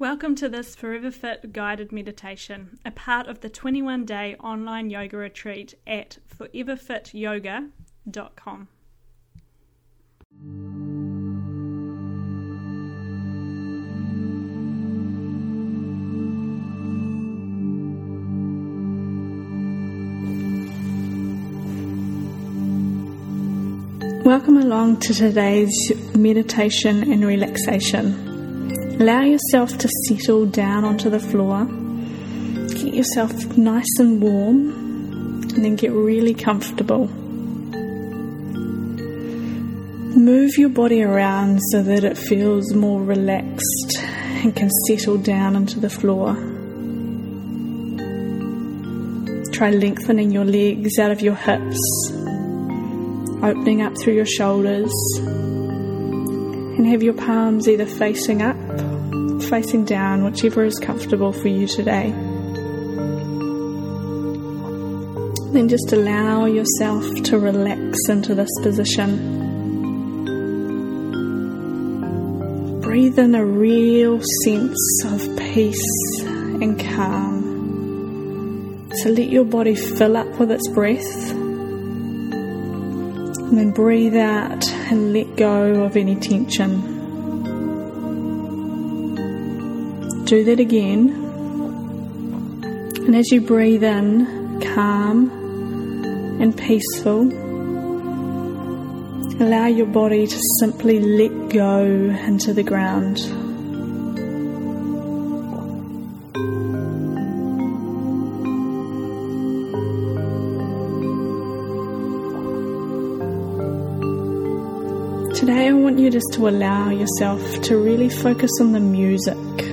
Welcome to this Forever Fit guided meditation, a part of the 21 day online yoga retreat at foreverfityoga.com. Welcome along to today's meditation and relaxation. Allow yourself to settle down onto the floor. Get yourself nice and warm, and then get really comfortable. Move your body around so that it feels more relaxed and can settle down into the floor. Try lengthening your legs out of your hips, opening up through your shoulders, and have your palms either facing up facing down, whichever is comfortable for you today. Then just allow yourself to relax into this position. Breathe in a real sense of peace and calm. So let your body fill up with its breath. And then breathe out and let go of any tension. Do that again. And as you breathe in, calm and peaceful, allow your body to simply let go into the ground. Today, I want you just to allow yourself to really focus on the music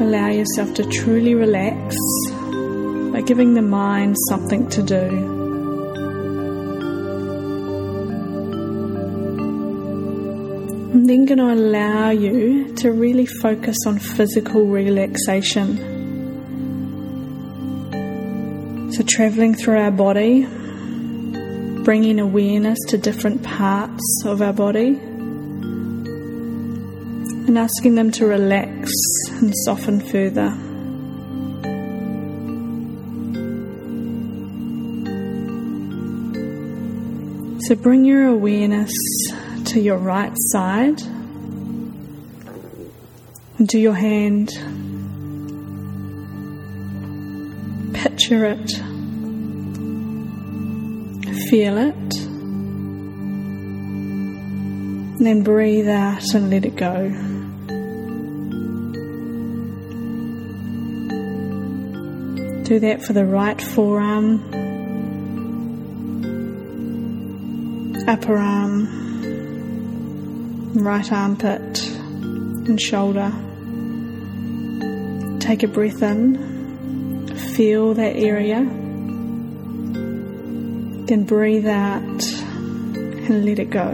allow yourself to truly relax by giving the mind something to do. I'm then going to allow you to really focus on physical relaxation. So, traveling through our body, bringing awareness to different parts of our body and asking them to relax and soften further. So bring your awareness to your right side and to your hand. Picture it, feel it, and then breathe out and let it go. Do that for the right forearm, upper arm, right armpit, and shoulder. Take a breath in, feel that area, then breathe out and let it go.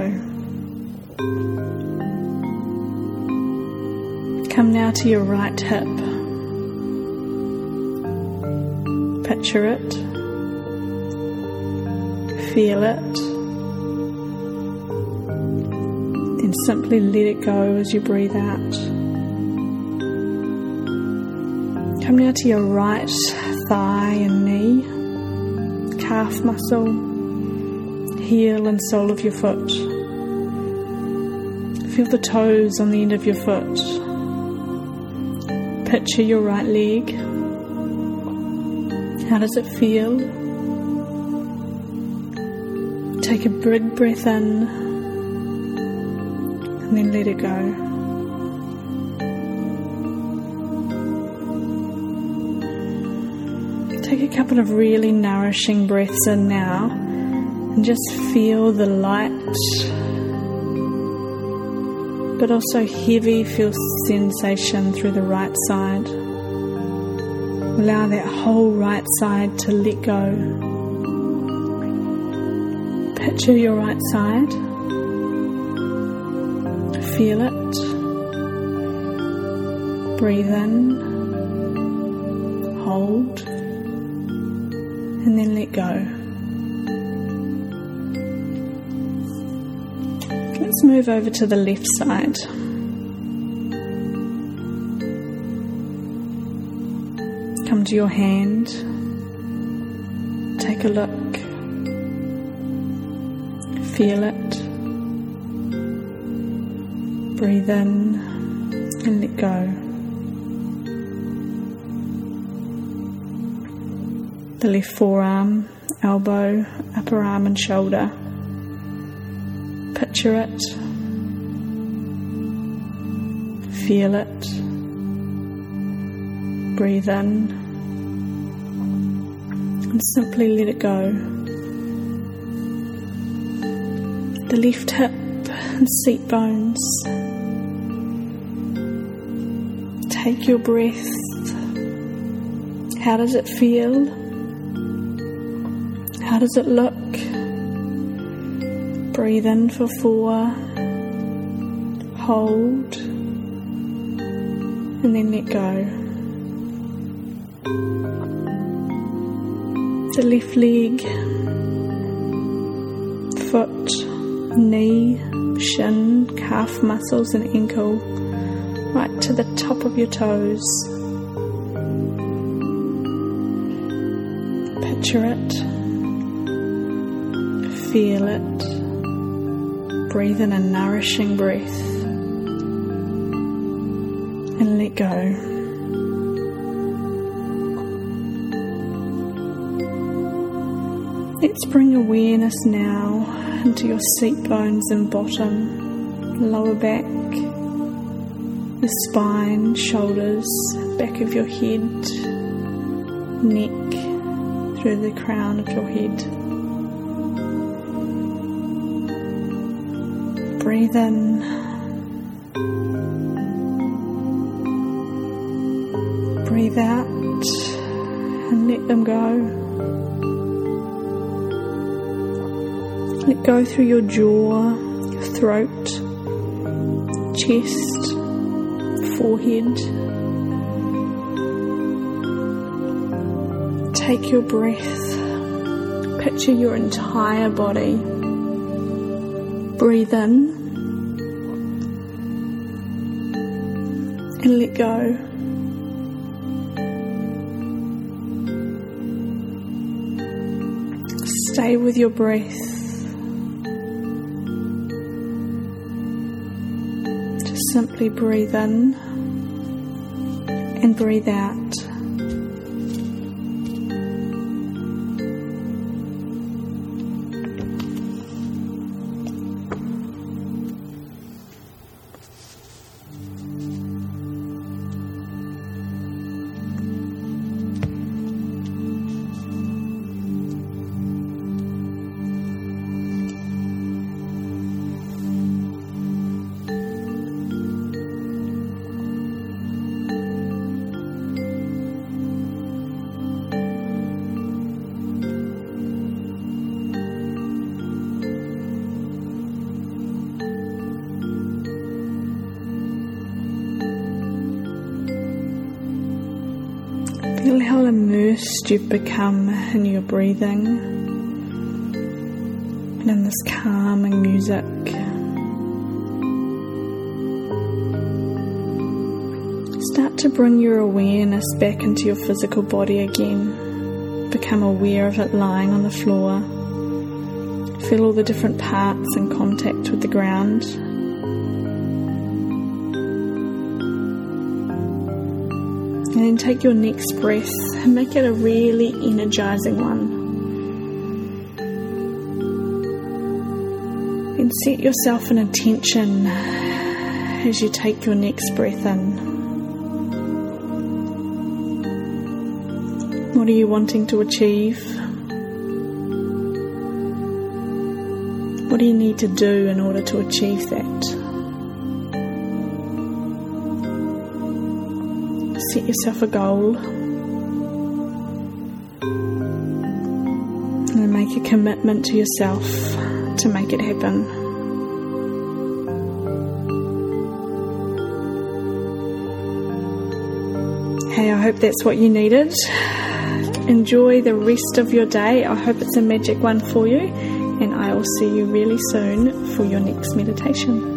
Come now to your right hip. Picture it, feel it, then simply let it go as you breathe out. Come now to your right thigh and knee, calf muscle, heel and sole of your foot. Feel the toes on the end of your foot. Picture your right leg how does it feel? Take a big breath in and then let it go. Take a couple of really nourishing breaths in now and just feel the light but also heavy feel sensation through the right side. Allow that whole right side to let go. Picture your right side. Feel it. Breathe in. Hold. And then let go. Let's move over to the left side. To your hand. Take a look. Feel it. Breathe in and let go. The left forearm, elbow, upper arm, and shoulder. Picture it. Feel it. Breathe in. And simply let it go. The left hip and seat bones. Take your breath. How does it feel? How does it look? Breathe in for four, hold, and then let go. Left leg, foot, knee, shin, calf muscles, and ankle, right to the top of your toes. Picture it, feel it. Breathe in a nourishing breath and let go. Let's bring awareness now into your seat bones and bottom, lower back, the spine, shoulders, back of your head, neck, through the crown of your head. Breathe in. Breathe out and let them go. Let go through your jaw, your throat, chest, forehead. Take your breath. Picture your entire body. Breathe in and let go. Stay with your breath. Simply breathe in and breathe out. You've become in your breathing and in this calming music. Start to bring your awareness back into your physical body again. Become aware of it lying on the floor. Feel all the different parts in contact with the ground. And then take your next breath and make it a really energizing one. And set yourself an intention as you take your next breath in. What are you wanting to achieve? What do you need to do in order to achieve that? Set yourself a goal and make a commitment to yourself to make it happen. Hey, I hope that's what you needed. Enjoy the rest of your day. I hope it's a magic one for you, and I will see you really soon for your next meditation.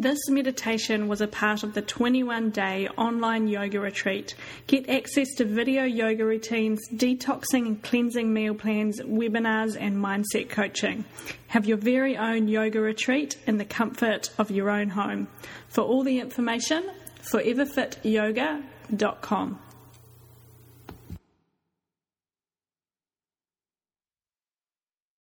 This meditation was a part of the 21 day online yoga retreat. Get access to video yoga routines, detoxing and cleansing meal plans, webinars, and mindset coaching. Have your very own yoga retreat in the comfort of your own home. For all the information, foreverfityoga.com.